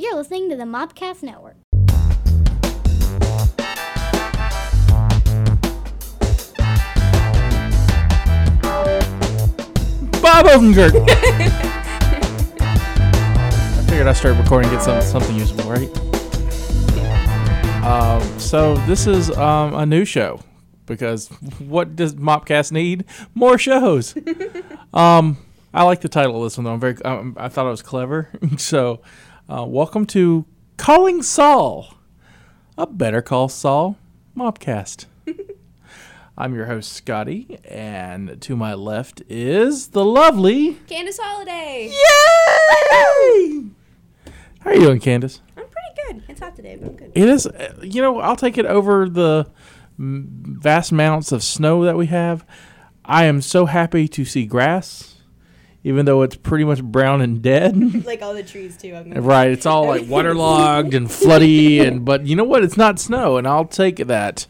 You're listening to the Mopcast Network. Bob Odenkirk. I figured I'd start recording and get some, something usable, right? Um, so this is um, a new show because what does Mopcast need? More shows. um, I like the title of this one though. I'm very. Um, I thought it was clever. so, uh, welcome to Calling Saul, a Better Call Saul mopcast. I'm your host Scotty, and to my left is the lovely. Candice Holiday. Yay! How are you doing, Candice? I'm pretty good. It's hot today, but I'm good. It is, uh, you know, I'll take it over the vast amounts of snow that we have. I am so happy to see grass, even though it's pretty much brown and dead. Like all the trees too. Right, it's all like waterlogged and floody, and but you know what? It's not snow, and I'll take that.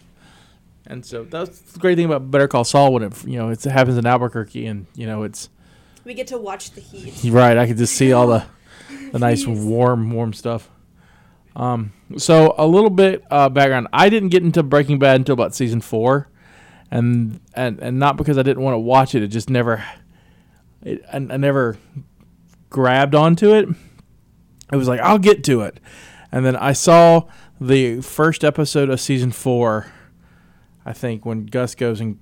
And so that's the great thing about Better Call Saul when it you know it happens in Albuquerque, and you know it's We get to watch the heat. right. I could just see all the the nice warm warm stuff. Um, so a little bit uh, background. I didn't get into Breaking Bad until about season four, and and and not because I didn't want to watch it. It just never, it, I, I never grabbed onto it. It was like I'll get to it, and then I saw the first episode of season four. I think when Gus goes and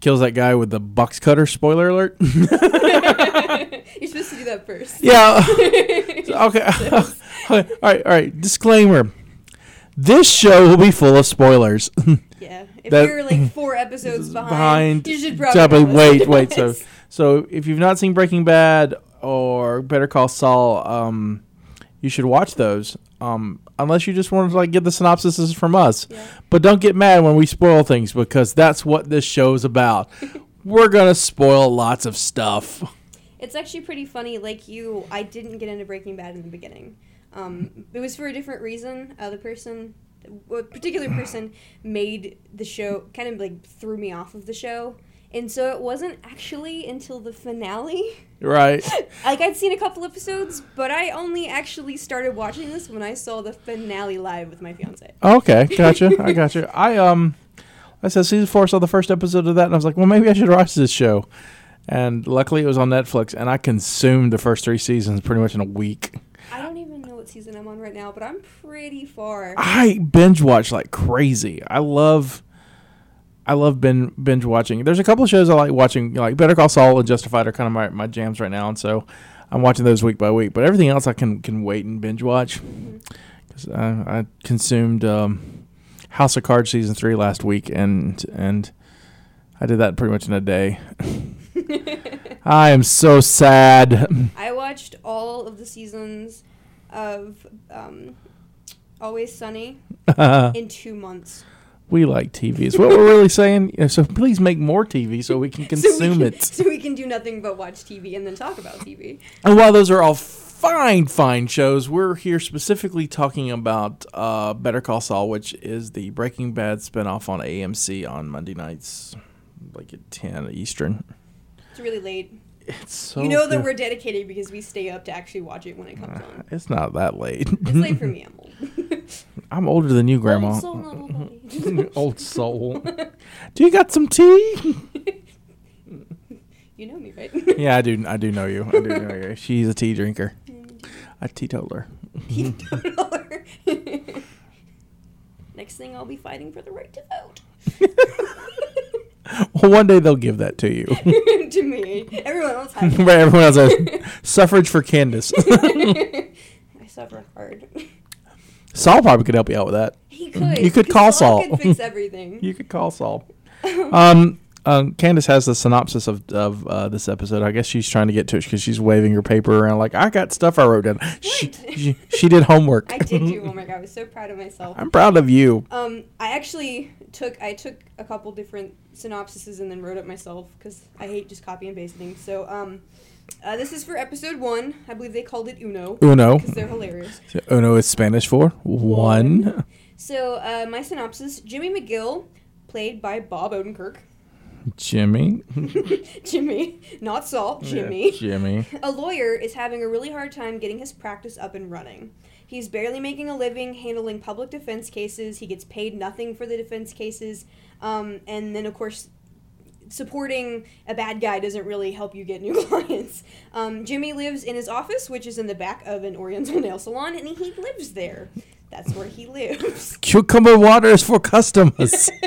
kills that guy with the box cutter. Spoiler alert. You're supposed to do that first. Yeah. okay. all right. All right. Disclaimer. This show will be full of spoilers. Yeah. If That- you're like four episodes behind, Behind. you should probably Probably wait. Wait. So. So if you've not seen Breaking Bad or Better Call Saul, um, you should watch those. Um, unless you just want to like get the synopsises from us. Yeah. But don't get mad when we spoil things because that's what this show is about. We're gonna spoil lots of stuff. It's actually pretty funny. Like you, I didn't get into Breaking Bad in the beginning. Um, it was for a different reason. Uh, the person, a particular person, made the show kind of like threw me off of the show, and so it wasn't actually until the finale. Right. Like I'd seen a couple episodes, but I only actually started watching this when I saw the finale live with my fiance. Okay, gotcha. I gotcha. I um, I said season four saw the first episode of that, and I was like, well, maybe I should watch this show. And luckily, it was on Netflix, and I consumed the first three seasons pretty much in a week. I don't even know what season I'm on right now, but I'm pretty far. I binge watch like crazy. I love, I love bin, binge watching. There's a couple of shows I like watching, like Better Call Saul and Justified are kind of my, my jams right now, and so I'm watching those week by week. But everything else I can can wait and binge watch. 'Cause I, I consumed um, House of Cards season three last week, and and I did that pretty much in a day. I am so sad. I watched all of the seasons of um, Always Sunny in two months. We like TV. Is what we're really saying. So please make more TV so we can So we consume can- it. So we can do nothing but watch TV and then talk about TV. And while those are all fine, fine shows, we're here specifically talking about uh, Better Call Saul, which is the Breaking Bad spinoff on AMC on Monday nights, like at 10 Eastern. It's really late. It's so you know that we're dedicated because we stay up to actually watch it when it comes on. It's not that late. It's late for me. I'm. I'm older than you, Grandma. Old soul, old soul. Do you got some tea? you know me, right? yeah, I do. I do know you. I do know you. She's a tea drinker, a teetotaler. Teetotaler. Next thing, I'll be fighting for the right to vote. Well, one day they'll give that to you. to me, everyone else has. But everyone else has suffrage for Candice. I suffer hard. Saul probably could help you out with that. He could. You could call Saul Saul. Could fix everything. You could call Saul. um, um, Candice has the synopsis of, of uh, this episode. I guess she's trying to get to it because she's waving her paper around like, I got stuff I wrote down. She, she, she did homework. I did do homework. I was so proud of myself. I'm proud of you. Um, I actually took I took a couple different synopsises and then wrote it myself because I hate just copy and pasting. So um, uh, this is for episode one. I believe they called it Uno Uno. because they're hilarious. Uno is Spanish for one. So uh, my synopsis: Jimmy McGill, played by Bob Odenkirk, Jimmy. Jimmy, not Saul, Yeah, Jimmy. Jimmy. A lawyer is having a really hard time getting his practice up and running. He's barely making a living handling public defense cases. He gets paid nothing for the defense cases. Um, and then, of course, supporting a bad guy doesn't really help you get new clients. Um, Jimmy lives in his office, which is in the back of an Oriental nail salon, and he lives there. That's where he lives. Cucumber water is for customers.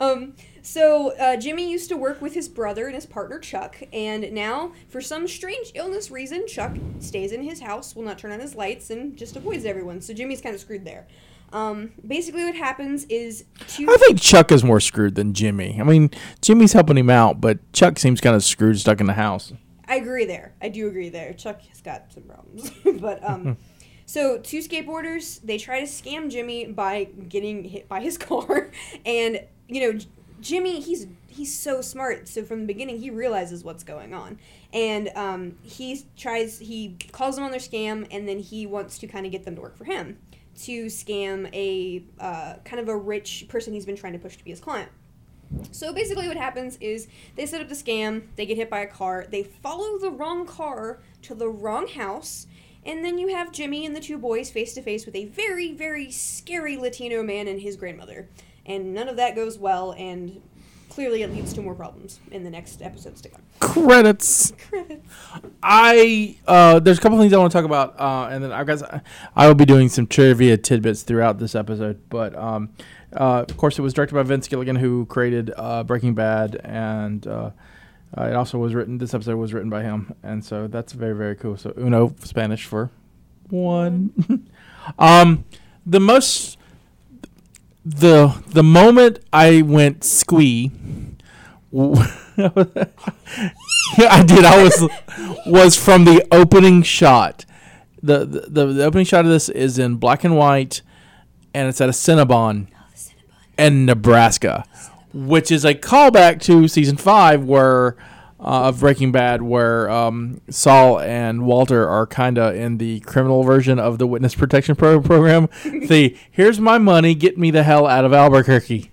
Um, so uh, Jimmy used to work with his brother and his partner Chuck, and now, for some strange illness reason, Chuck stays in his house, will not turn on his lights, and just avoids everyone. So Jimmy's kind of screwed there. Um, basically, what happens is two. I think Chuck is more screwed than Jimmy. I mean, Jimmy's helping him out, but Chuck seems kind of screwed, stuck in the house. I agree there. I do agree there. Chuck has got some problems, but um. So two skateboarders they try to scam Jimmy by getting hit by his car, and you know Jimmy he's he's so smart. So from the beginning he realizes what's going on, and um, he tries he calls them on their scam, and then he wants to kind of get them to work for him to scam a uh, kind of a rich person he's been trying to push to be his client. So basically, what happens is they set up the scam, they get hit by a car, they follow the wrong car to the wrong house, and then you have Jimmy and the two boys face to face with a very, very scary Latino man and his grandmother. And none of that goes well, and clearly it leads to more problems in the next episodes to come. Credits. Credits. I uh, there's a couple things I want to talk about, uh, and then I've got I will be doing some trivia tidbits throughout this episode. But um, uh, of course, it was directed by Vince Gilligan, who created uh, Breaking Bad, and uh, uh, it also was written. This episode was written by him, and so that's very very cool. So uno Spanish for one. um, the most the the moment I went squee. I did. I was was from the opening shot. The, the the opening shot of this is in black and white, and it's at a Cinnabon oh, in Nebraska, which is a callback to season five where uh, of Breaking Bad, where um, Saul and Walter are kind of in the criminal version of the witness protection pro- program. the here's my money, get me the hell out of Albuquerque.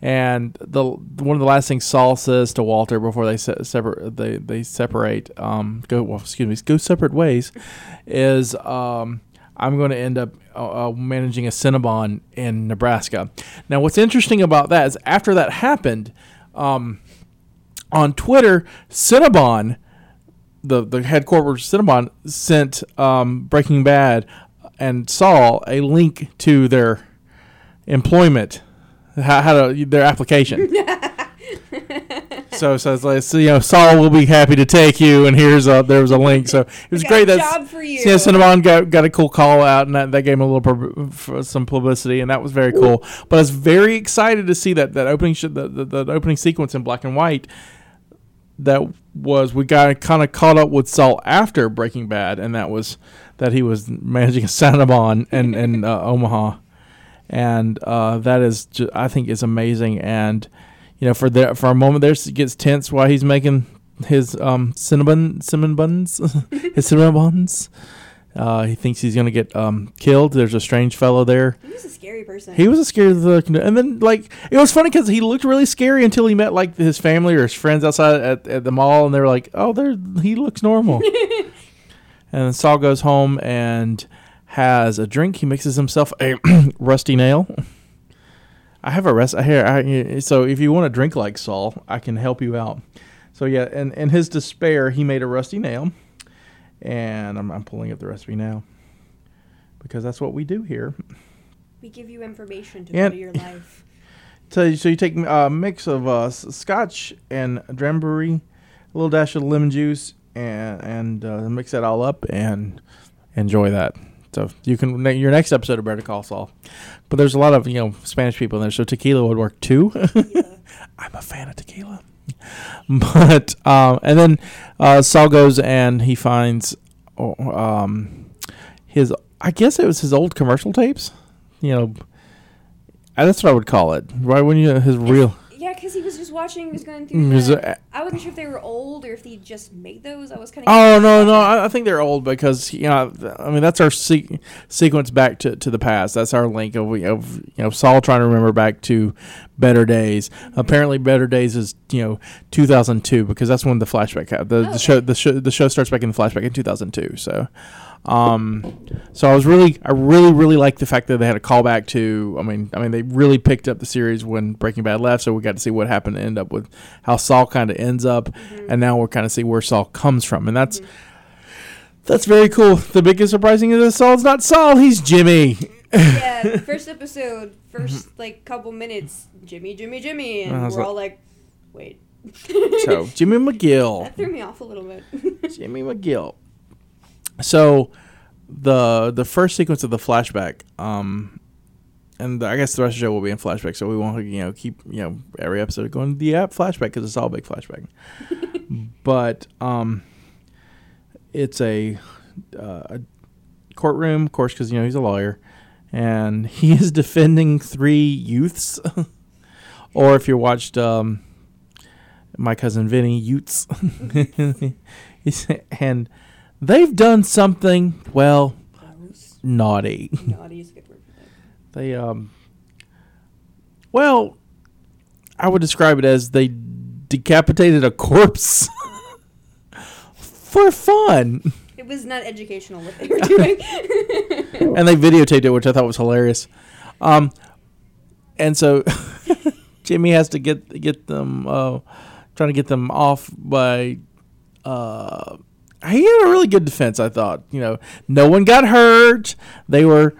And the one of the last things Saul says to Walter before they se- separate they they separate um go well excuse me go separate ways is um I'm going to end up uh, uh, managing a Cinnabon in Nebraska. Now what's interesting about that is after that happened um on Twitter Cinnabon the the head corporate Cinnabon sent um, Breaking Bad and Saul a link to their employment how, how to their application. so so it's like so, you know Saul will be happy to take you, and here's a there was a link. So it was great that job for you. Yeah, Cinnabon got got a cool call out, and that, that gave him a little some publicity, and that was very cool. But I was very excited to see that that opening sh- the, the the opening sequence in black and white. That was we got kind of caught up with Saul after Breaking Bad, and that was that he was managing a Cinnabon in in uh, Omaha and uh, that is ju- I think is amazing. And you know, for the for a moment there, it gets tense while he's making his um cinnamon cinnamon buns, his cinnamon buns. Uh, he thinks he's gonna get um killed. There's a strange fellow there. He was a scary person. He was a scary looking, and then like it was funny because he looked really scary until he met like his family or his friends outside at, at the mall, and they were like, "Oh, there he looks normal." and then Saul goes home and has a drink. He mixes himself a rusty nail. I have a rest here. I, so if you want to drink like Saul, I can help you out. So yeah, and in his despair, he made a rusty nail, and I'm, I'm pulling up the recipe now because that's what we do here. we give you information to And- better your life. So, so you take a mix of uh, scotch and drambuie, a little dash of lemon juice, and and uh, mix that all up and enjoy that. So you can your next episode of Better Call Saul. But there's a lot of you know Spanish people in there, so tequila would work too. Yeah. I'm a fan of tequila. But um, and then uh, Saul goes and he finds um, his I guess it was his old commercial tapes. You know, that's what I would call it. Right when you his real. Yeah, because he was watching, was going through. The, it- I wasn't sure if they were old or if they just made those. I was kind of. Oh no, no! I, I think they're old because you know. I mean, that's our se- sequence back to, to the past. That's our link of, of you know Saul trying to remember back to better days. Mm-hmm. Apparently, better days is you know 2002 because that's when the flashback happened. The, Oh, the show the show the show starts back in the flashback in 2002. So, um, so I was really I really really liked the fact that they had a callback to. I mean, I mean they really picked up the series when Breaking Bad left, so we got to see what happened to end up with how Saul kind of ends up, mm-hmm. and now we're kind of see where Saul comes from, and that's. Mm-hmm. That's very cool. The biggest surprising is that Saul's not Saul, he's Jimmy. yeah, first episode, first mm-hmm. like couple minutes, Jimmy, Jimmy, Jimmy, uh-huh, and we're like- all like, wait. So, Jimmy McGill. that threw me off a little bit. Jimmy McGill. So, the the first sequence of the flashback, um, and I guess the rest of the show will be in flashback, so we won't, you know, keep, you know, every episode going, the app flashback, because it's all big flashback. but, um, it's a, uh, a courtroom, of course, because, you know, he's a lawyer, and he is defending three youths. or if you watched, um, my cousin Vinny, Utes. And they've done something, well, Gross. naughty. Naughty is a good word for that. They, um, well, I would describe it as they decapitated a corpse for fun. It was not educational what they were doing. and they videotaped it, which I thought was hilarious. Um, and so Jimmy has to get get them, uh, trying to get them off by. Uh, he had a really good defense, I thought. You know, no one got hurt. They were,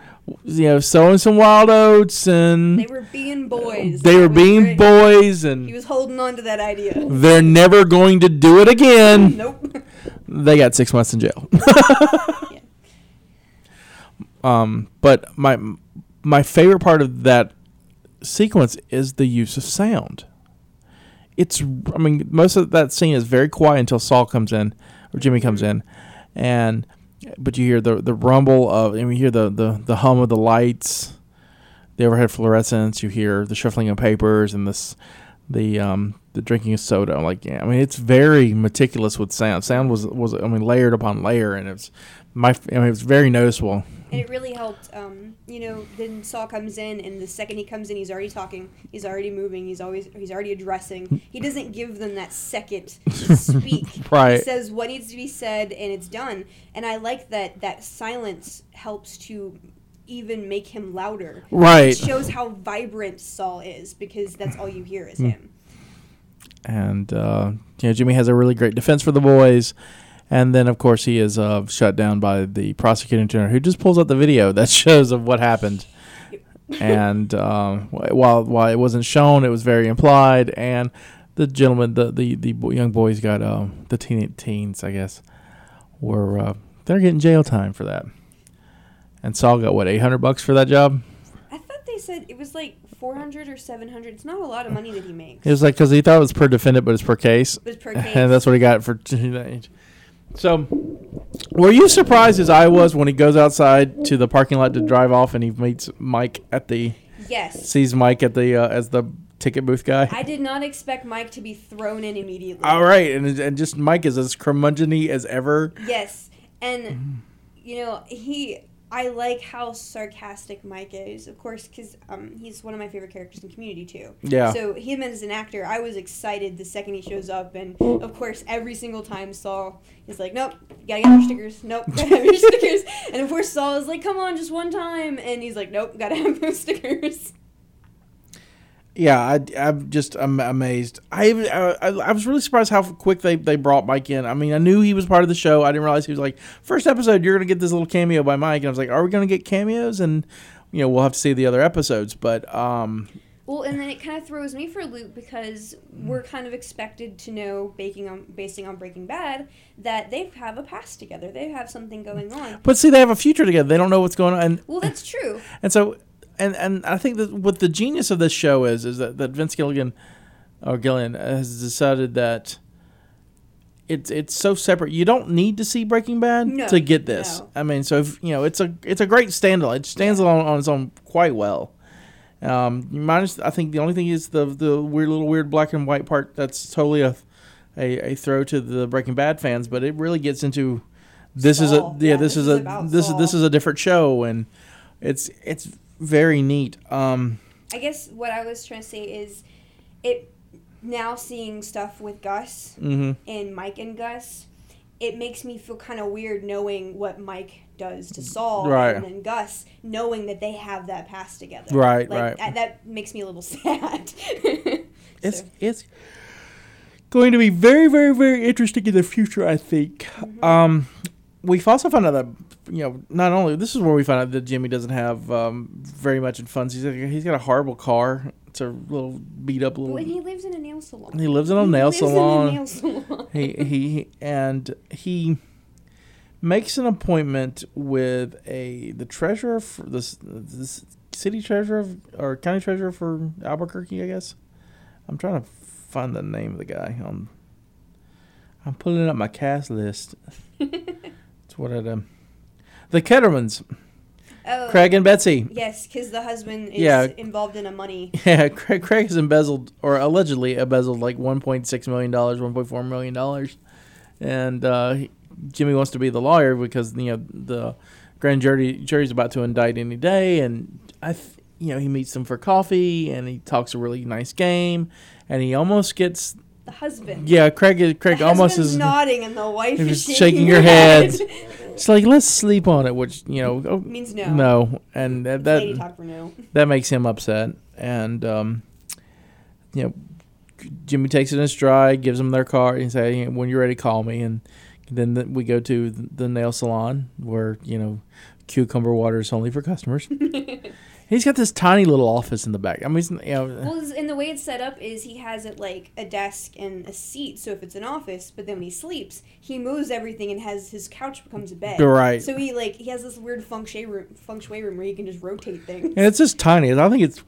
you know, sowing some wild oats, and they were being boys. they were being great. boys, and He was holding on to that idea. they're never going to do it again. Nope. they got six months in jail. Yeah. Um, but my my favorite part of that sequence is the use of sound. It's I mean most of that scene is very quiet until Saul comes in or Jimmy comes in, and but you hear the the rumble of and you hear the the the hum of the lights, the overhead fluorescence. You hear the shuffling of papers and this the um the drinking of soda. Like yeah, I mean it's very meticulous with sound. Sound was was I mean layered upon layer, and it's my I mean it was very noticeable. And it really helped. Um, you know, then Saul comes in, and the second he comes in, he's already talking. He's already moving. He's always he's already addressing. He doesn't give them that second to speak. He Right. says what needs to be said, and it's done. And I like that that silence helps to even make him louder. Right. It shows how vibrant Saul is because that's all you hear is him. and uh, you know Jimmy has a really great defense for the boys, and then of course he is uh, shut down by the prosecuting general who just pulls out the video that shows of what happened, and um, while while it wasn't shown, it was very implied, and the gentleman, the the, the young boys got uh, the teen teens, I guess, were uh, they're getting jail time for that, and Saul got what eight hundred bucks for that job. I thought they said it was like 400 or 700. It's not a lot of money that he makes. It was like because he thought it was per defendant, but it's per case. It was per case. and that's what he got for so were you surprised as i was when he goes outside to the parking lot to drive off and he meets mike at the yes. sees mike at the uh, as the ticket booth guy I did not expect Mike to be thrown in immediately. all right and, and just mike is as curmudgeon as ever Yes, and you know he. I like how sarcastic Mike is, of course, because um, he's one of my favorite characters in Community too. Yeah. So him as an actor, I was excited the second he shows up, and of course, every single time Saul is like, "Nope, gotta get your stickers. Nope, gotta have your stickers." And of course, Saul is like, "Come on, just one time," and he's like, "Nope, gotta have those stickers." Yeah I, i'm just I'm amazed I, I I was really surprised how quick they, they brought mike in i mean i knew he was part of the show i didn't realize he was like first episode you're gonna get this little cameo by mike and i was like are we gonna get cameos and you know we'll have to see the other episodes but um Well, and then it kind of throws me for a loop because we're kind of expected to know, baking on basing on Breaking Bad, that they have a past together. They have something going on. But see, they have a future together. They don't know what's going on, and Well, that's true. and so, and and I think that what the genius of this show is is that, that Vince Gilligan or Gillian has decided that it's it's so separate. You don't need to see Breaking Bad No, to get this. no. I mean, so if, you know, it's a it's a great standalone. It stands alone on its own quite well, Um, minus, I think the only thing is the the weird little weird black and white part. That's totally a a, a throw to the Breaking Bad fans, but it really gets into this is a yeah, Yeah, this, this is is a this is this is a different show and it's it's very neat. Um, I guess what I was trying to say is, it now seeing stuff with Gus mhm. and Mike and Gus, it makes me feel kind of weird knowing what Mike does to Saul Right. and then Gus, knowing that they have that past together. Right, like, right. That, that makes me a little sad. It's So, it's going to be very very very interesting in the future. I think. Mm-hmm. Um, we've also found out that you know not only this is where we found out that Jimmy doesn't have um, very much in funds. He's he's got a horrible car. It's a little beat up little. when he lives in a nail salon. He lives in a He nail lives in a salon. nail salon. he, he and he makes an appointment with a the treasurer for this this city treasurer of, or county treasurer for Albuquerque, I guess. I'm trying to find the name of the guy. Um, I'm pulling up my cast list. What I um, the Kettlemans, Oh, Craig and Betsy. Yes, because the husband is Yeah. involved in a money. Yeah, Craig, Craig has embezzled or allegedly embezzled like 1.6 million dollars, 1.4 million dollars, and uh, Jimmy wants to be the lawyer because you know the grand jury jury's about to indict any day, and I, th- you know, he meets them for coffee and he talks a really nice game, and he almost gets The husband. yeah, Craig is Craig the almost is. nodding and the wife is shaking, shaking her head. It's like let's sleep on it, which you know oh, Means no. no, and that, that Lady talk for no. that makes him upset and um, you know jimmy takes it in stride gives them their card and say when you're ready call me and then th- we go to the nail salon where you know cucumber water is only for customers he's got this tiny little office in the back i mean he's, you know Well, and the way it's set up is he has it like a desk and a seat, so if it's an office, but then when he sleeps, he moves everything and has his couch becomes a bed. Right. So he like he has this weird feng shui room, feng shui room where he can just rotate things. and it's just tiny i think it's.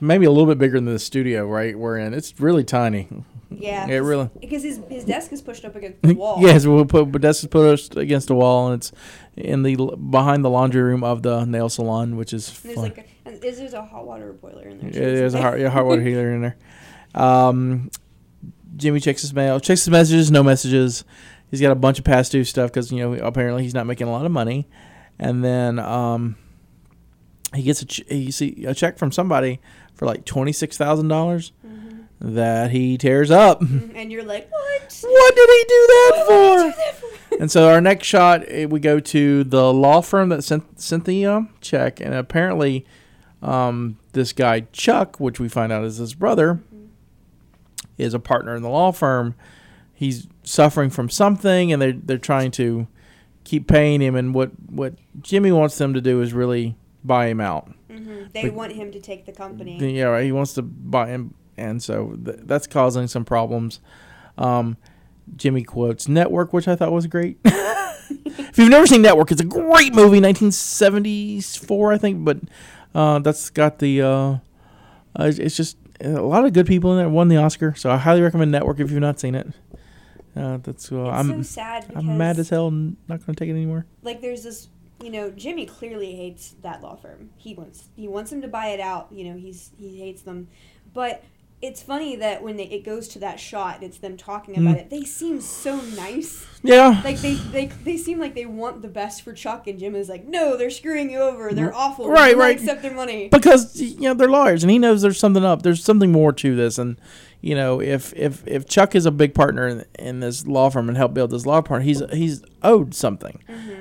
Maybe a little bit bigger than the studio right we're in it's really tiny Yeah. it really Because his his desk is pushed up against the wall. Yes, we'll put but that's put us against a wall, and it's in the behind the laundry room of the nail salon, which is And there's fun. like a, and there's a hot water boiler in there. Yeah, there's a hot, yeah, hot water heater in there. Um, Jimmy checks his mail, checks his messages, no messages. He's got a bunch of past due stuff because you know apparently he's not making a lot of money, and then um, he gets a ch- he see a check from somebody for like twenty six thousand dollars Mm-hmm. that he tears up. And you're like, what? what did he do that for? do that for? And so our next shot, eh, we go to the law firm that sent sent the um, check, and apparently, um, this guy Chuck, which we find out is his brother, is a partner in the law firm. He's suffering from something, and they're they're trying to keep paying him. And what what Jimmy wants them to do is really buy him out. Mhm. They But- want him to take the company. Yeah, right, he wants to buy him, and so th- that's causing some problems. Um, Jimmy quotes Network, which I thought was great. if you've never seen Network, it's a great movie, 1974, I think, but uh, that's got the. Uh, uh, it's- just a lot of good people in there. Won the Oscar, so I highly recommend Network if you've not seen it. Uh, that's uh, I'm so sad because I'm mad as hell. Not going to take it anymore. like there's this you know Jimmy clearly hates that law firm. He wants he wants them to buy it out. You know he's he hates them, but it's funny that when they, it goes to that shot and it's them talking about Mm. it, they seem so nice. Yeah, Like they, they they seem like they want the best for Chuck, and Jim is like, no, they're screwing you over. They're awful. Right, right. Accept their money. because you know they're lawyers and he knows there's something up there's something more to this and you know if if if chuck is a big partner in, in this law firm and help build this law firm he's he's owed something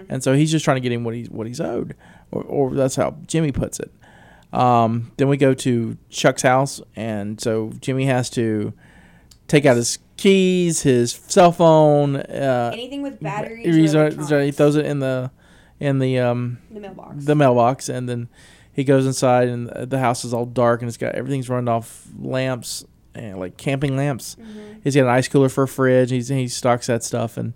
and so he's just trying to get him what he's what he's owed or, or that's how jimmy puts it um, then we go to chuck's house and so jimmy has to take out his keys his cell phone uh, Anything with batteries. or he throws it in the in the um, the mailbox. the mailbox, and then he goes inside, and the house is all dark, and it's got everything's running off lamps, and like camping lamps. Mhm. He's got an ice cooler for a fridge. He's he stocks that stuff, and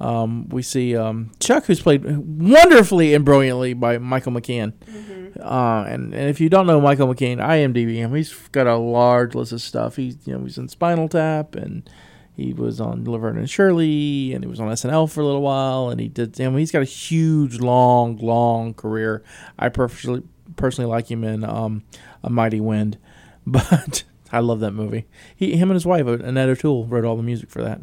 um, we see um, Chuck, who's played wonderfully and brilliantly by Michael McKean. Mhm. Uh, and, and if you don't know Michael McKean, IMDb him. He's got a large list of stuff. He's you know he's in Spinal Tap, and he was on Laverne and Shirley, and he was on SNL for a little while, and he did. He's got a huge, long, long career. I personally personally like him in um, A Mighty Wind, but I love that movie. He, him and his wife Annette O'Toole wrote all the music for that.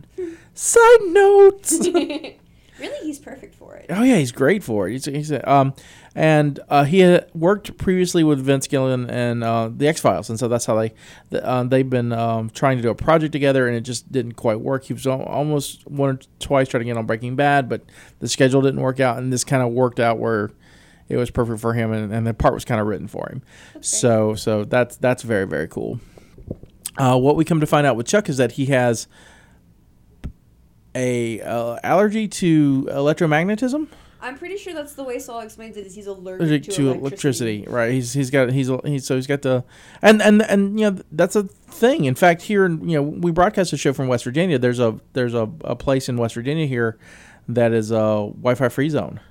Side notes. really, he's perfect for it. Oh yeah, he's great for it. He's, he's um, and uh, he had worked previously with Vince Gilligan and uh, the X Files, and so that's how they the, uh, they've been um, trying to do a project together, and it just didn't quite work. He was almost one or twice trying to get on Breaking Bad, but the schedule didn't work out, and this kind of worked out where it was perfect for him, and, and the part was kind of written for him. So so that's that's very very cool. Uh, what we come to find out with Chuck is that he has a uh, allergy to electromagnetism I'm pretty sure that's the way Saul explains it. Is he's allergic, allergic to, to electricity. electricity. right he's he's got he's he's so he's got the and and and you know that's a thing in fact here you know we broadcast a show from west virginia there's a there's a, a place in west virginia here that is a wi-fi free zone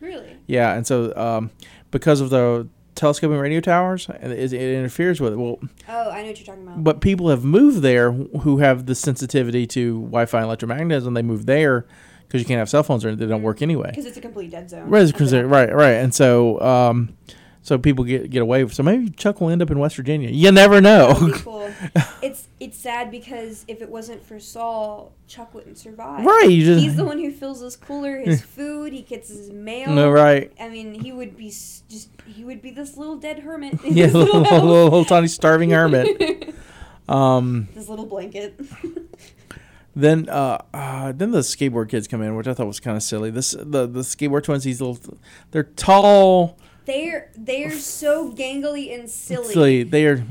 Really? yeah and so um, because of the telescoping radio towers and it, it interferes with it well Oh, I know what you're talking about. but people have moved there who have the sensitivity to wi-fi and electromagnetism they move there because you can't have cell phones or they don't work anyway Because it's a complete dead zone. Right, That's because what right, right, and so um, so people get get away. So maybe Chuck will end up in West Virginia. You never know. it's it's sad because if it wasn't for Saul, Chuck wouldn't survive. right, just He's the one who fills his cooler, his food. He gets his mail. no right. I mean, he would be just he would be this little dead hermit. Yeah, little, little, little, little tiny starving hermit. Um, this little blanket. then uh, uh, then the skateboard kids come in, which I thought was kind of silly. This the the skateboard twins. These little, they're tall. They're they're so gangly and silly. Silly. They are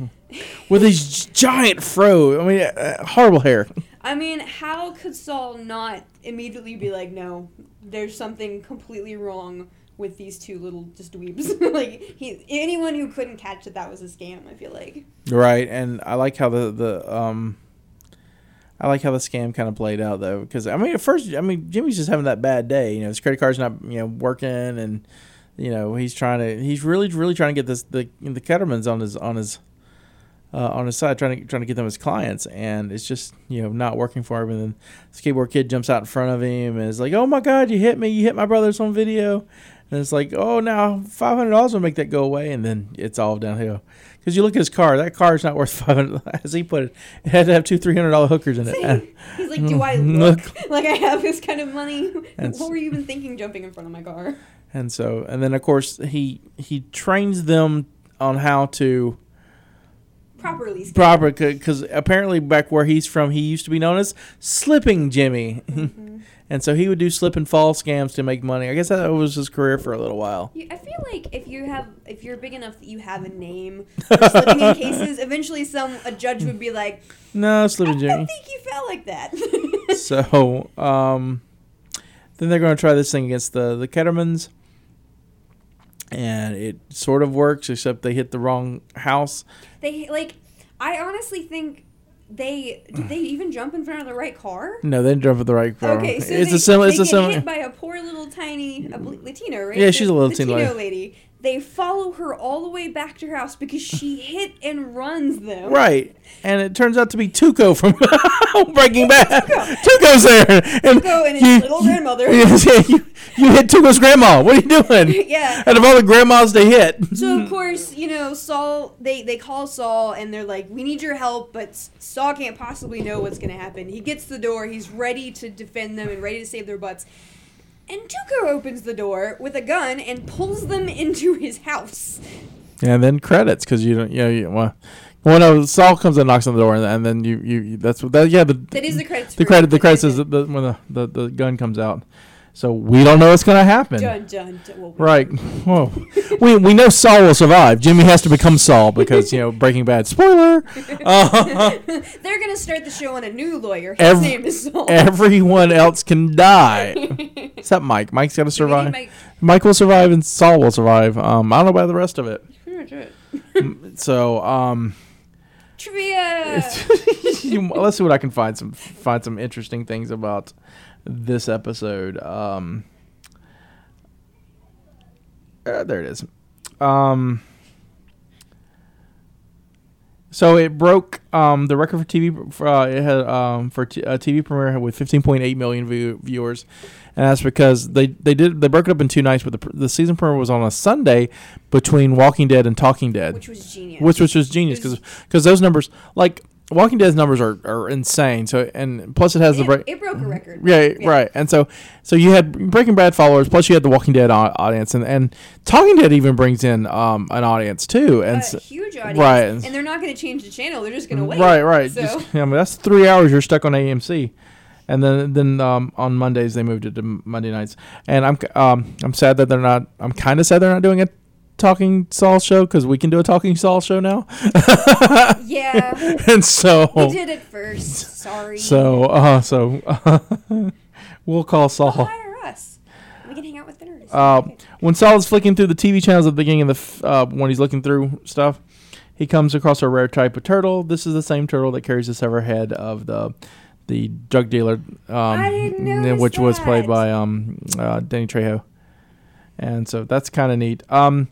with these giant fro. I mean, uh, horrible hair. I mean, how could Saul not immediately be like, no, there's something completely wrong with these two little just dweebs? like he, anyone who couldn't catch that that was a scam. I feel like. Right, and I like how the the um, I like how the scam kind of played out though, because I mean at first, I mean Jimmy's just having that bad day. You know, his credit card's not you know working, and you know he's trying to he's really really trying to get this the the Kettlemans on his on his uh, on his side, trying to trying to get them as clients, and it's just you know not working for him. And then the skateboard kid jumps out in front of him and is like, "Oh my God, you hit me! You hit my brothers on video." And it's like, "Oh, now five hundred dollars will make that go away," and then it's all downhill. Because you look at his car, that car is not worth five hundred. As he put it, it had to have two three hundred dollar hookers in it. He's like, do I look like I have this kind of money? What were you even thinking jumping in front of my car? And so, and then of course he he trains them on how to Properly. scam. proper because apparently back where he's from, he used to be known as Slipping Jimmy, Mm-hmm. and so he would do slip and fall scams to make money. I guess that was his career for a little while. You, I feel like if you have, if you're big enough that you have a name for slipping in cases, eventually some a judge would be like, No, I Slipping don't Jimmy. think you felt like that. so, um, then they're going to try this thing against the the Kettlemans, and it sort of works, except they hit the wrong house. they like, I honestly think they did they even jump in front of the right car? No, they didn't jump at the right car. Okay, so it's they, a similar. It's they a get similar. hit by a poor little tiny a Latino, right? Yeah, she's a Latino Latino lady. They follow her all the way back to her house because she hit and runs them. Right, and it turns out to be Tuco from Breaking Bad. Tuco's there, and Tuco and his you- little grandmother. Yes, yeah, you, you hit Tuco's grandma. What are you doing? Yeah. Out of all the grandmas they hit, So of course, you know, Saul. They they call Saul and they're like, "We need your help," but Saul can't possibly know what's gonna happen. He gets the door. He's ready to defend them and ready to save their butts. And Tuco opens the door with a gun and pulls them into his house. and then credits because you don't. You know, you, well, well, no, Saul comes and knocks on the door, and, and then you, you. That's what that. Yeah, the That is the credits. the credit. The credits is the, when the, the the gun comes out. So we don't know what's gonna happen. Dun, dun, dun. Well, we- Right. Whoa. we we know Saul will survive. Jimmy has to become Saul because you know Breaking Bad. Spoiler. Uh, They're gonna start the show on a new lawyer. His name is Saul. everyone else can die except Mike. Mike's got to Do we need survive. Mike- Mike will survive and Saul will survive. Um, I don't know about the rest of it. It. So um, Trivia. let's see what I can find some find some interesting things about this episode. Um, uh, there it is. Um, so it broke um, the record for TV. Uh, it had um, for t- a TV premiere with 15.8 million view- viewers, and that's because they they did they broke it up in two nights. But the, pr- the season premiere was on a Sunday, between Walking Dead and Talking Dead, which was genius. which which was genius was- because those numbers like Walking Dead's numbers are, are insane. So and plus it has the it, break. it broke a record. Yeah, right. And so, so you had Breaking Bad followers, plus you had the Walking Dead audience, and, and Talking Dead even brings in um, an audience too. And a huge audience, right. And they're not going to change the channel. They're just going to wait. right, right. So Just, I mean, that's three hours you're stuck on AMC, and then then um, on Mondays they moved it to Monday nights. And I'm um, I'm sad that they're not. I'm kind of sad they're not doing a Talking Saul show because we can do a Talking Saul show now. yeah, and so we did it first. Sorry. so uh, so we'll call Saul. Well, hire us. We can hang out with the nerds. Uh, Okay. when Saul is flicking through the TV channels at the beginning of the f- uh, when he's looking through stuff, he comes across a rare type of turtle. This is the same turtle that carries the severed head of the the drug dealer, um, I didn't notice which was played by um, uh, Danny Trejo, and so that's kind of neat. Um,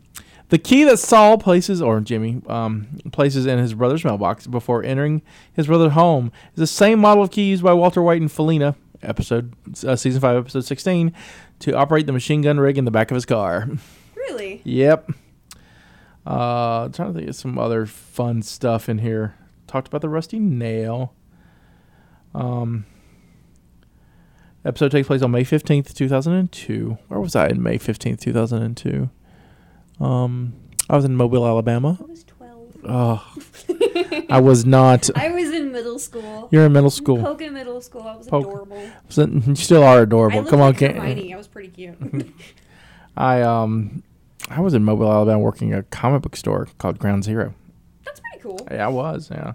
the key that Saul places, or Jimmy um, places in his brother's mailbox before entering his brother's home, is the same model of key used by Walter White and Felina, episode uh, season five, episode sixteen, to operate the machine gun rig in the back of his car. Really? Yep. Uh, trying to think of some other fun stuff in here. Talked about the rusty nail. Um, episode takes place on May fifteenth, two thousand and two. Where was I in May fifteenth, two thousand and two? Um, I was in Mobile, Alabama. I was 12. Oh, I was not. I was in middle school. You're in middle school. Poke in middle school. I was Poke. adorable. So- You still are adorable. looked Come on, like Hermione. I was pretty cute. I um, I was in Mobile, Alabama, working at a comic book store called Ground Zero. That's pretty cool. Yeah, I was. Yeah,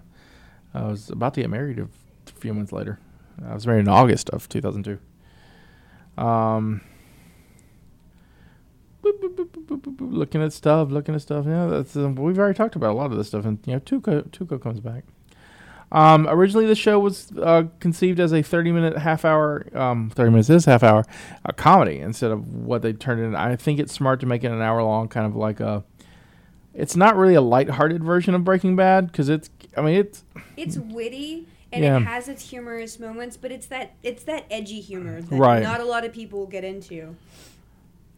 I was about to get married a few months later. I was married in August of 2002. Um, boop, boop, boop, looking at stuff, looking at stuff. Yeah, that's um, we've already talked about a lot of this stuff, and you know, Tuco Tuco comes back. Um, originally, the show was uh, conceived as a 30 minute, half hour, um, 30 minutes is half hour, a comedy instead of what they turned it. I think it's smart to make it an hour long, kind of like a. It's not really a light-hearted version of Breaking Bad because it's. I mean, it's It's witty and Yeah. it has its humorous moments, but it's that it's that edgy humor that Right. not a lot of people get into.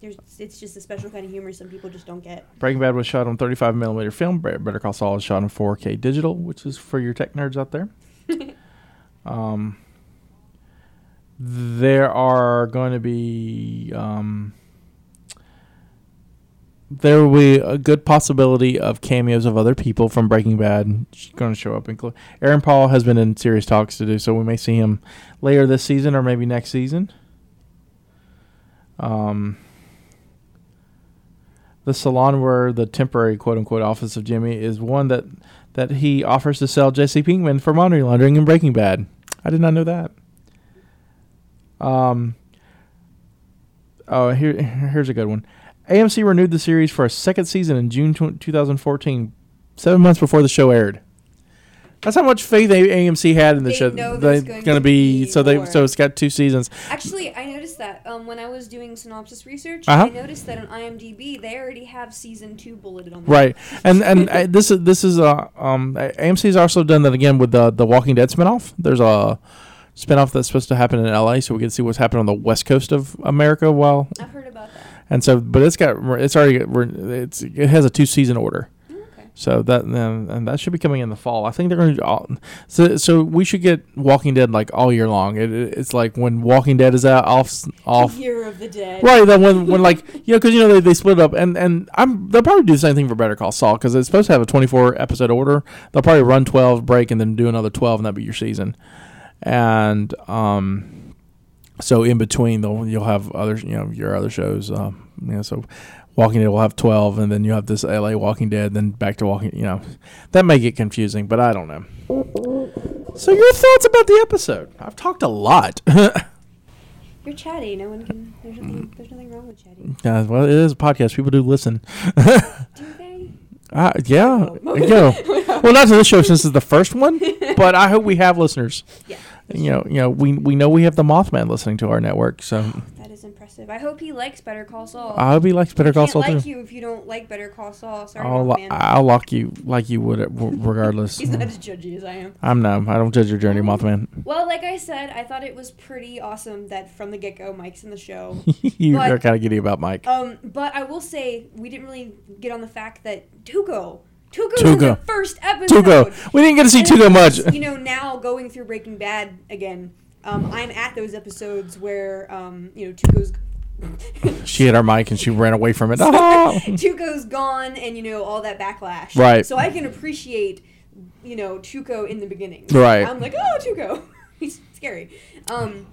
There's, it's just a special kind of humor some people just don't get. Breaking Bad was shot on 35 millimeter film. Be- Better Call Saul is shot on 4K digital, which is for your tech nerds out there. um, there are going to be um, there will be a good possibility of cameos of other people from Breaking Bad going to show up. Include Aaron Paul has been in serious talks to do so. We may see him later this season or maybe next season. Um, the salon where the temporary quote unquote office of Jimmy is one that that he offers to sell Jesse Pinkman for money laundering in Breaking Bad. I did not know that. Um. Oh, here here's a good one. AMC renewed the series for a second season in June 2014, seven months before the show aired. That's how much faith AMC had in the They show. They're going gonna be, be so they more. so it's got two seasons. Actually, I noticed that um, when I was doing synopsis research, Uh-huh. I noticed that on IMDb they already have season two bulleted on there. Right, and and uh, this is this is uh, um AMC's also done that again with the the Walking Dead spinoff. There's a spinoff that's supposed to happen in LA, so we can see what's happening on the west coast of America. While I've heard about that. And so, but it's got it's already it's it has a two season order. Okay. So that and, and that should be coming in the fall. I think they're going to. All, so so we should get Walking Dead like all year long. It, it- it's like when Walking Dead is out off off. Year of the Dead. Right, that when when like you know because you know they, they split up and and I'm they'll probably do the same thing for Better Call Saul because it's supposed to have a 24 episode order. They'll probably run 12, break, and then do another 12, and that'll be your season. And um, so in between, though, you'll have other you know your other shows. Um, you know, so Walking Dead will have 12, and then you have this LA Walking Dead, then back to Walking. You know, that may get confusing, but I don't know. So your thoughts about the episode? I've talked a lot. You're chatty. No one can. There's nothing. There's nothing wrong with chatty. Yeah, well, it is a podcast. People do listen. Do they? Uh, yeah. Oh. you. Well, not to this show since it's the first one, but I hope we have listeners. Yeah. You know, you know, we we know we have the Mothman listening to our network, so That is impressive. I hope he likes Better Call Saul. I hope he likes Better Call Can't Saul like too. you if you don't like Better Call Saul. Sorry, I'll, lo-. I'll lock you like you would, uh, regardless. He's not as judgy as I am. I'm no. I don't judge your journey, Mothman. Well, like I said, I thought it was pretty awesome that from the get go, Mike's in the show. You're kind of giddy about Mike. Um, but I will say we didn't really get on the fact that Tuco, Tuco was in the first episode. Tuco. We didn't get to see And much. You know, now going through Breaking Bad again, um, I'm at those episodes where um, you know Tuco's. She hit our mic and she ran away from it. Ah! Tuco's gone, and you know all that backlash. Right. So I can appreciate, you know, Tuco in the beginning. Right. I'm like, oh, Tuco, he's scary. Um,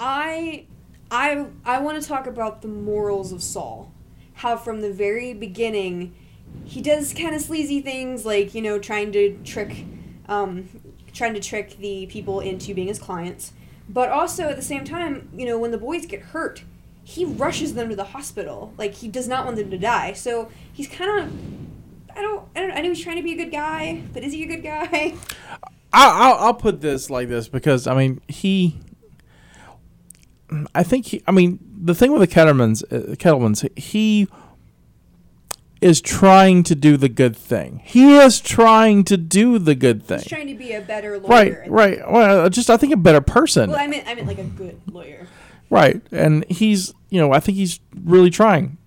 I, I, I want to talk about the morals of Saul. How from the very beginning, he does kind of sleazy things like you know trying to trick, um, trying to trick the people into being his clients. But also at the same time, you know, when the boys get hurt, he rushes them to the hospital. Like he does not want them to die. So he's kind of I don't I don't I know he's trying to be a good guy, but is he a good guy? I'll, I'll, put this like this because I mean he. I think he. I mean the thing with the Kettlemans, uh, Kettlemans, he is trying to do the good thing. He is trying to do the good thing. He's trying to be a better lawyer. Right, right. Well, just I think a better person. Well, I meant I meant like a good lawyer. Right. And he's, you know, I think he's really trying.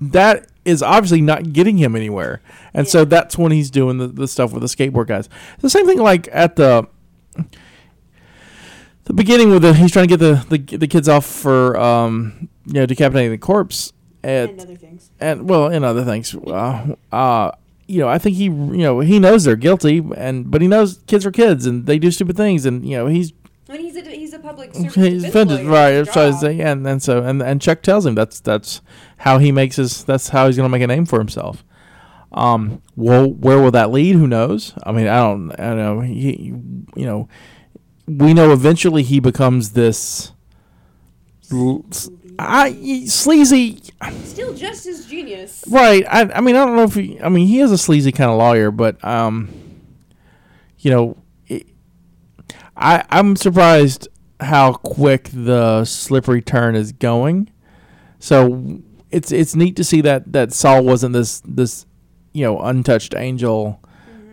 That is obviously not getting him anywhere. And so that's when he's doing the, the stuff with the skateboard guys. The same thing like at the the beginning with the he's trying to get the, the, the kids off for um you know decapitating the corpse at, and other things. and well and other things uh, uh you know i think he you know he knows they're guilty and but he knows kids are kids and they do stupid things and you know he's I mean, he's a he's a public service He's offended, right? So and and so and and Chuck tells him that's that's how he makes his that's how he's going to make a name for himself. Um, well, where will that lead? Who knows? I mean, I don't, I don't know. He, you know, we know eventually he becomes this. I sleazy, Still just as genius. right? I, I mean, I don't know if he. I mean, he is a sleazy kind of lawyer, but um, you know, it, I I'm surprised how quick the slippery turn is going. So it's it's neat to see that that Saul wasn't this this you know untouched angel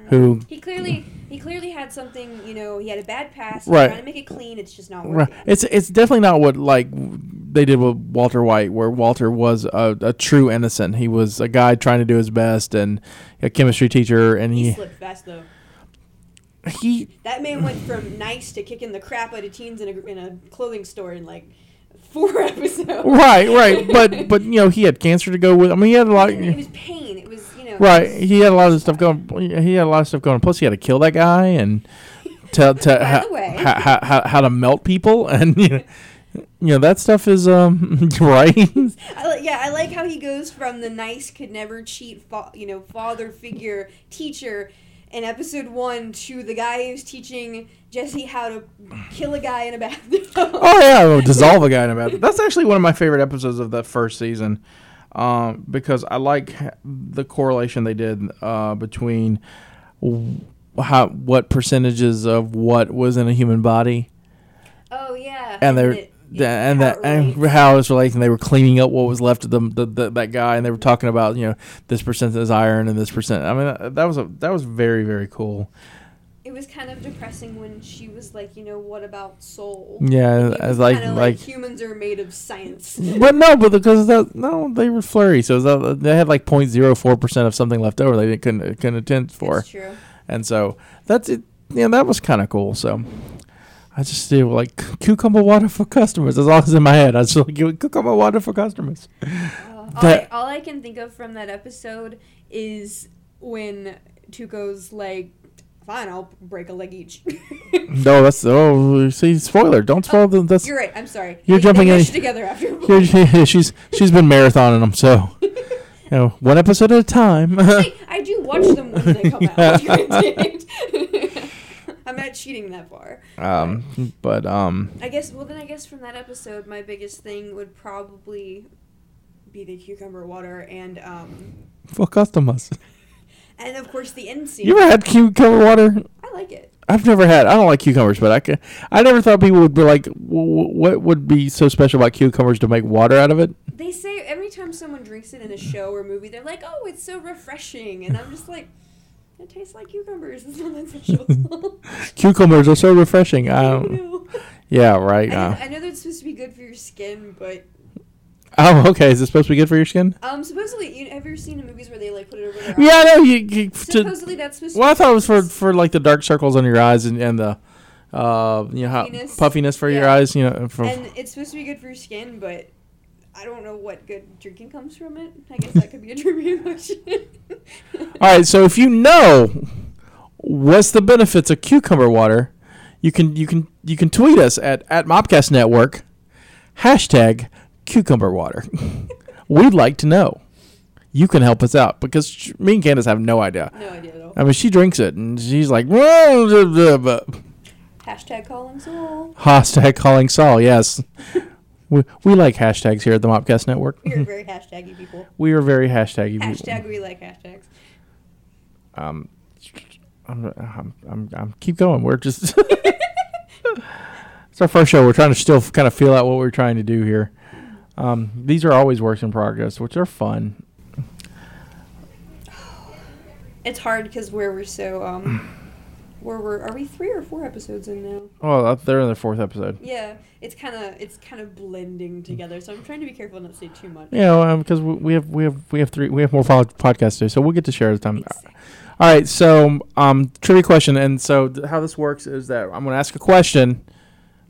who He clearly he clearly had something. You know, he had a bad past. Right. Trying to make it clean. It's just not Right. working. It's it's definitely not what like they did with Walter White, where Walter was a, a true innocent. He was a guy trying to do his best and a chemistry teacher, and He he slipped fast though. he That man went from nice to kicking the crap out of teens in a, in a clothing store in like four episodes. right right, but but you know he had cancer to go with. I mean he had a lot. it was pain. Right, he had a lot of stuff going. He had a lot of stuff going. Plus, he had to kill that guy and tell to, how, the how, how, how, how to melt people, and you know, you know that stuff is um right. I li- yeah, I like how he goes from the nice, could never cheat, fa- you know, father figure teacher in episode one to the guy who's teaching Jesse how to kill a guy in a bathroom. Oh yeah, well, dissolve a guy in a bathroom. That's actually one of my favorite episodes of that first season, um, because I like the correlation they did uh, between how what percentages of what was in a human body Oh yeah, and they're it- it- and how that it and how it's relating. They were cleaning up what was left of them, the, the, that guy, and they were talking about you know this percent is iron and this percent. I mean that was a that was very very cool. It was kind of depressing when she was like, you know, what about soul? Yeah, as like kinda like. humans are made of science. But no, but because that no, they were flurry, so that, they had like 0.04 percent of something left over. They didn't, couldn't couldn't attend for, That's true. and so that's it. Yeah, that was kind of cool. So I just did like cucumber water for customers. That's all that's in my head. I was just like cucumber water for customers. Uh, all, I, all I can think of from that episode is when Tuco's like, fine, I'll break a leg each. No, that's oh see spoiler. Don't spoil the that's You're right. I'm sorry. You're They- jumping they in- together after. She's she's been marathoning them, so you know one episode at a time. I do watch them when they come out. I'm not cheating that far. um, but um, I guess. Well, then I guess from that episode, my biggest thing would probably be the cucumber water and um for customers. And of course the end scene. You ever had cucumber water? I like it. I've never had. I don't like cucumbers, but I can, I never thought people would be like, what would be so special about cucumbers to make water out of it? They say every time someone drinks it in a show or movie, they're like, "Oh, it's so refreshing," and I'm just like, "It tastes like cucumbers. It's not that special." Cucumbers are so refreshing. I don't, yeah, right. I, know, Uh, I know that's supposed to be good for your skin, but oh, okay. Is it supposed to be good for your skin? um, supposedly, you have you ever seen the movies where they like put it over their Yeah, eyes? I know. You, you to, Supposedly, that's supposed. well, I thought it was for for like the dark circles under your eyes and, and the, uh, you know, how, Puffiness. puffiness for your eyes. You know, for, and it's supposed to be good for your skin, but I don't know what good drinking comes from it. I guess that could be a trivia question. All right, so if you know what's the benefits of cucumber water, you can you can you can tweet us at at Mopcast Network hashtag cucumber water. We'd like to know. You can help us out because sh- me and Candice have no idea. no idea at all. I mean, she drinks it and she's like, "Whoa, blah, blah, blah." Hashtag calling Saul. hashtag calling Saul. Yes, we, we like hashtags here at the Mopcast Network. We're very hashtaggy people. We are very hashtaggy. people. Hashtag we like hashtags. um, I'm, I'm, I'm, I'm keep going. We're just it's our first show. We're trying to still kind of feel out what we're trying to do here. Um, these are always works in progress, which are fun. It's hard because where we're so um, where we're are we three or four episodes in now? Oh, they're in their fourth episode. Yeah, it's kind of it's kind of blending together. So I'm trying to be careful not to say too much. Know, because we we have we have we have three we have more pod- podcasts to do, so we'll get to share the time. Exactly. All right, so um, trivia question, and so th- how this works is that I'm going to ask a question,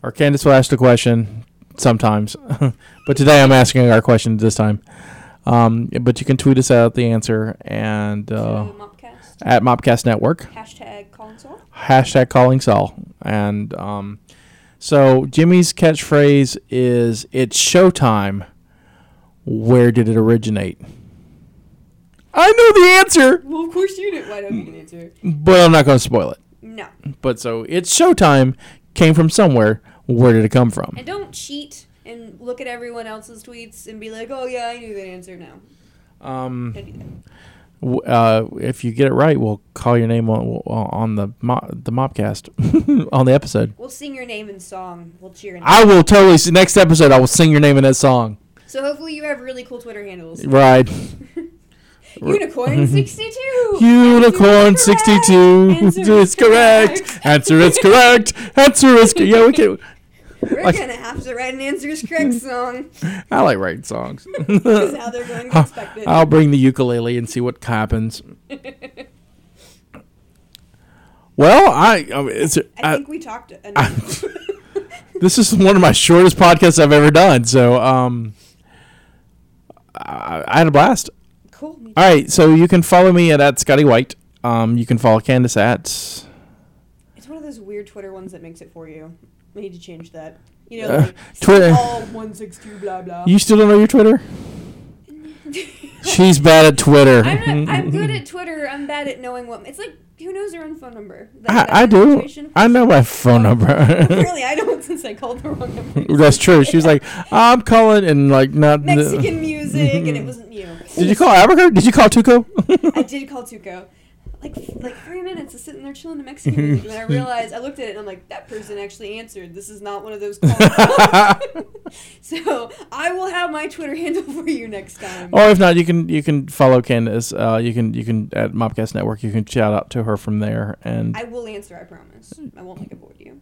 or Candice will ask the question sometimes, but today I'm asking our question this time. Um, but you can tweet us out the answer and uh, Mopcast. at Mopcast Network Hashtag calling Saul. hashtag calling Saul, and um, so Jimmy's catchphrase is "It's showtime." Where did it originate? I know the answer, Well, of course you do. Why don't you answer? but I'm not going to spoil it. No, But so it's showtime came from somewhere. Where did it come from? and don't cheat and look at everyone else's tweets and be like, "Oh yeah, I knew that answer." No, Um, don't do that. w- uh, if you get it right, we'll call your name on on the mo- the mopcast on the episode. We'll sing your name in song. We'll cheer. And I will totally. s- Next episode, I will sing your name in that song. so hopefully you have really cool Twitter handles. Right. Unicorn sixty two. Unicorn sixty two. It's correct. Answer is correct. Answer is co- yeah. We can. We're Like- gonna have to write an answer is correct song. I like writing songs. They're going. I'll bring the ukulele and see what happens. Well, I, I mean, it's, I I, think we talked enough. this is one of my shortest podcasts I've ever done. So, um, I, I had a blast. cool. All right, so you can follow me at, at Scotty White. Um, you can follow Candice at. It's one of those weird Twitter ones that makes it for you. We need to change that. You know, Uh, like, Twitter- all one six two blah blah. You still don't know your Twitter? She's bad at Twitter. I'm not, I'm good at Twitter. I'm bad at knowing what. It's like who knows their own phone number. That- I, I do. I know my phone number. Really, I don't since I called the wrong number. That's true. She was like, "I'm calling," and like, not. Mexican music, and it wasn't you. Did you call Albuquerque? Did you call Tuco? I did call Tuco. Like like three minutes of sitting there chilling to Mexican music, and then I realized I looked at it and I'm like, that person actually answered. This is not one of those calls. so I will have my Twitter handle for you next time. or if not, you can you can follow Candice. Uh, you can you can at Mopcast Network. You can shout out to her from there. And I will answer. I promise. I won't like avoid you.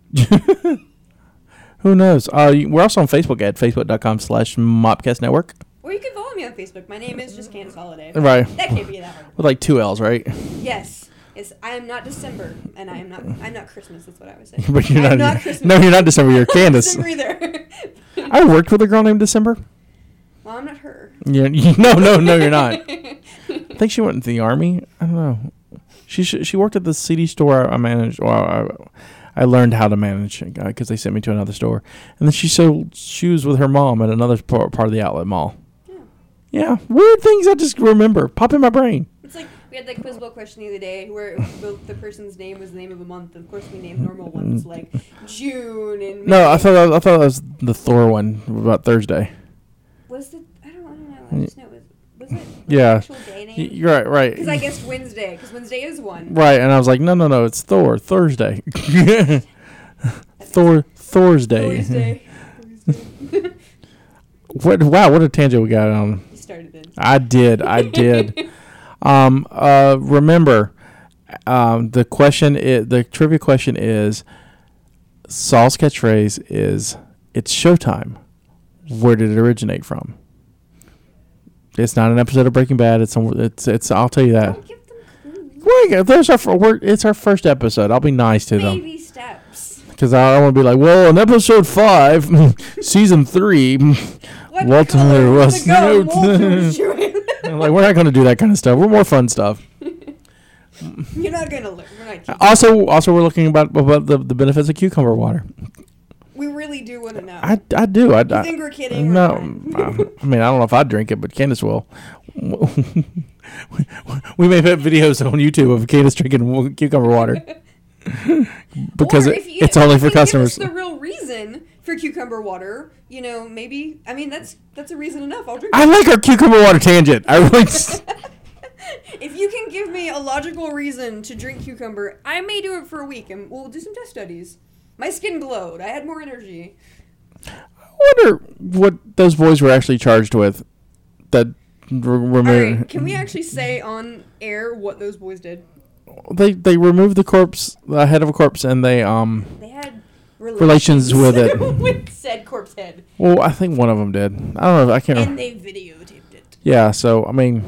who knows? Uh, you- we're also on Facebook at facebook.com/slash Mopcast Network. Or you can follow me on Facebook. My name is just Candice Holliday. Right. That can't be that hard. With like two L's, right? Yes. Yes, I am not December, and I am not. I'm not Christmas. That's what I was saying. But you're not. not Christmas. no, you're not December. You're Candice. December either. I worked with a girl named December. well, I'm not her. Yeah, no, no, no, you're not. I think she went into the army. I don't know. She she worked at the CD store I managed. Well, I, I learned how to manage uh, because they sent me to another store, and then she sold shoes with her mom at another part, part of the outlet mall. Yeah. Weird things I just remember pop in my brain. It's like we had that quiz bowl question the other day where the, the person's name was the name of a month. Of course, we named normal ones mm. like June and. No, I thought that, I thought that was the Thor one about Thursday. Was the I don't I don't know. I mm. just know it was was it? Yeah. Actual day Y- You're right, right. Because I guessed Wednesday, because Wednesday is one. Right, and I was like, no, no, no, it's Thor, Thursday. Thor, Thursday. Thursday. Thursday. What? Wow, what a tangent we got on. Started it. I did, I did. um, uh, remember, um, the question, is, the trivia question is, Saul's catchphrase is, "It's showtime." Where did it originate from? It's not an episode of Breaking Bad. It's it's it's. I'll tell you that. Don't them clues. Wait, there's our we're, it's our first episode. I'll be nice to them. Baby steps. Because I don't want to be like, well, in episode five, season three, What Walter was no- Walter was shooting? I'm like, we're not going to do that kind of stuff. We're more fun stuff. You're not gonna learn. We're not. Also, also, we're looking about about the, the benefits of cucumber water. We really do want to know. I, I do. I, you I think we're kidding? no. I mean, I don't know if I'd drink it, but Candice will. we may have videos on YouTube of Candice drinking cucumber water because Or it, if you- it's only for customers. the real reason for cucumber water, you know, maybe. I mean, that's that's a reason enough. I'll drink. I like our cucumber water tangent. I really. if you can give me a logical reason to drink cucumber, I may do it for a week, and we'll do some test studies. My skin glowed. I had more energy. I wonder what those boys were actually charged with. That re- All remove right, can we actually say on air what those boys did? they they removed the corpse, the head of a corpse, and they um. They had Relations with it. with said corpse head, Well, I think one of them did. I don't know. I can't. and remember. they videotaped it. Yeah. So I mean,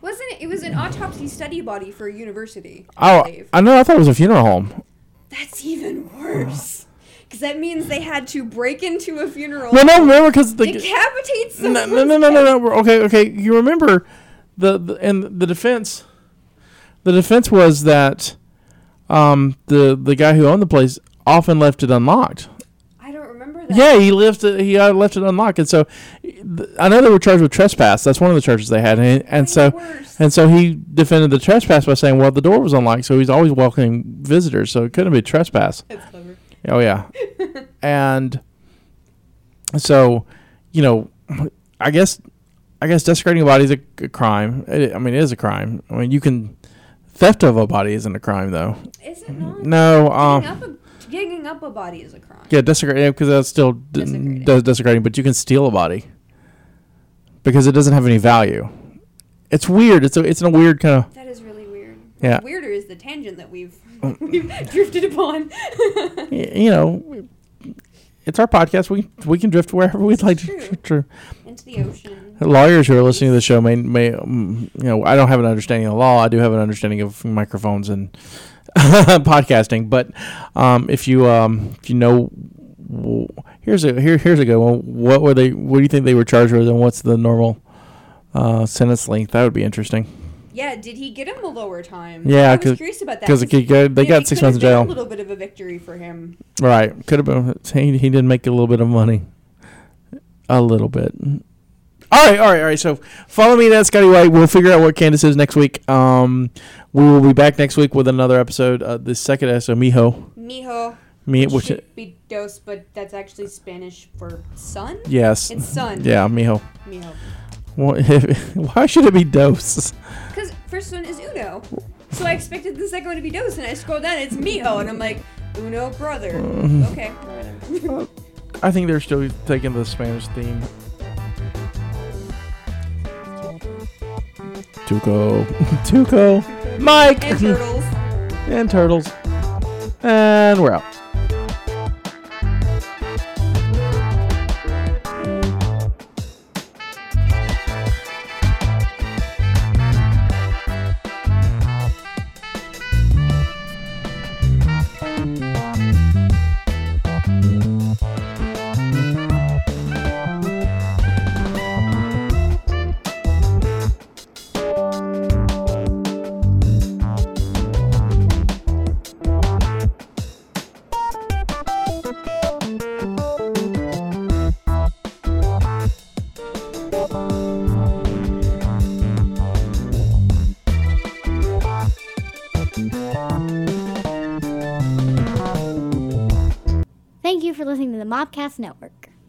Wasn't it? It was an autopsy study body for a university. oh, believe. I know. I thought it was a funeral home. That's even worse. Because that means they had to break into a funeral. No, no, remember because the decapitate no, someone. no, no, no, no, no. we're- Okay, okay. You remember the, the and the defense. The defense was that um, the the guy who owned the place often left it unlocked. I don't remember that. Yeah, he left it. He uh, left it unlocked, and so th- I know they were charged with trespass. That's one of the charges they had, and, and so Worse. and so he defended the trespass by saying, "Well, the door was unlocked, so he's always welcoming visitors, so it couldn't be trespass." That's clever. Oh yeah, and so you know, I guess I guess desecrating a body is a, a crime. It, I mean, it is a crime. I mean, you can theft of a body isn't a crime though. Is it not? No, Digging, um, digging up a body is a crime. yeah, desecrating because that's still d- Desecrating. desecrating, but you can steal a body because it doesn't have any value. It's weird. It's a, it's in a weird kind of That is really weird. Yeah. Weirder is the tangent that we've, we've drifted upon. you know. It's our podcast. We we can drift wherever we'd like true. to. True. Into the ocean. Lawyers who are listening to the show may may um, you know I don't have an understanding of law. I do have an understanding of microphones and podcasting. But um, if you um, if you know, here's a here here's a good one. What were they? What do you think they were charged with, and what's the normal uh, sentence length? That would be interesting. Yeah, did he get him a lower time? Yeah, I was curious about that. Because they got six months in jail. A little bit of a victory for him. Right. Could have been. He, he did make a little bit of money. A little bit. All right, all right, all right. So follow me at Scotty White. We'll figure out what Candice is next week. Um, we will be back next week with another episode. Uh, the second episode, Mijo. Mijo, Me, which which should be dos, but that's actually Spanish for son. yes, It's son. yeah, Mijo. Mijo. Well, why should it be Dos? Because first one is Uno. So I expected the second one to be Dos, and I scroll down, it's Mijo, and I'm like, Uno brother. Mm-hmm. Okay. I think they're still taking the Spanish theme. Tuco, Tuco, Mike, and turtles. and turtles, and we're out. Mopcast Network.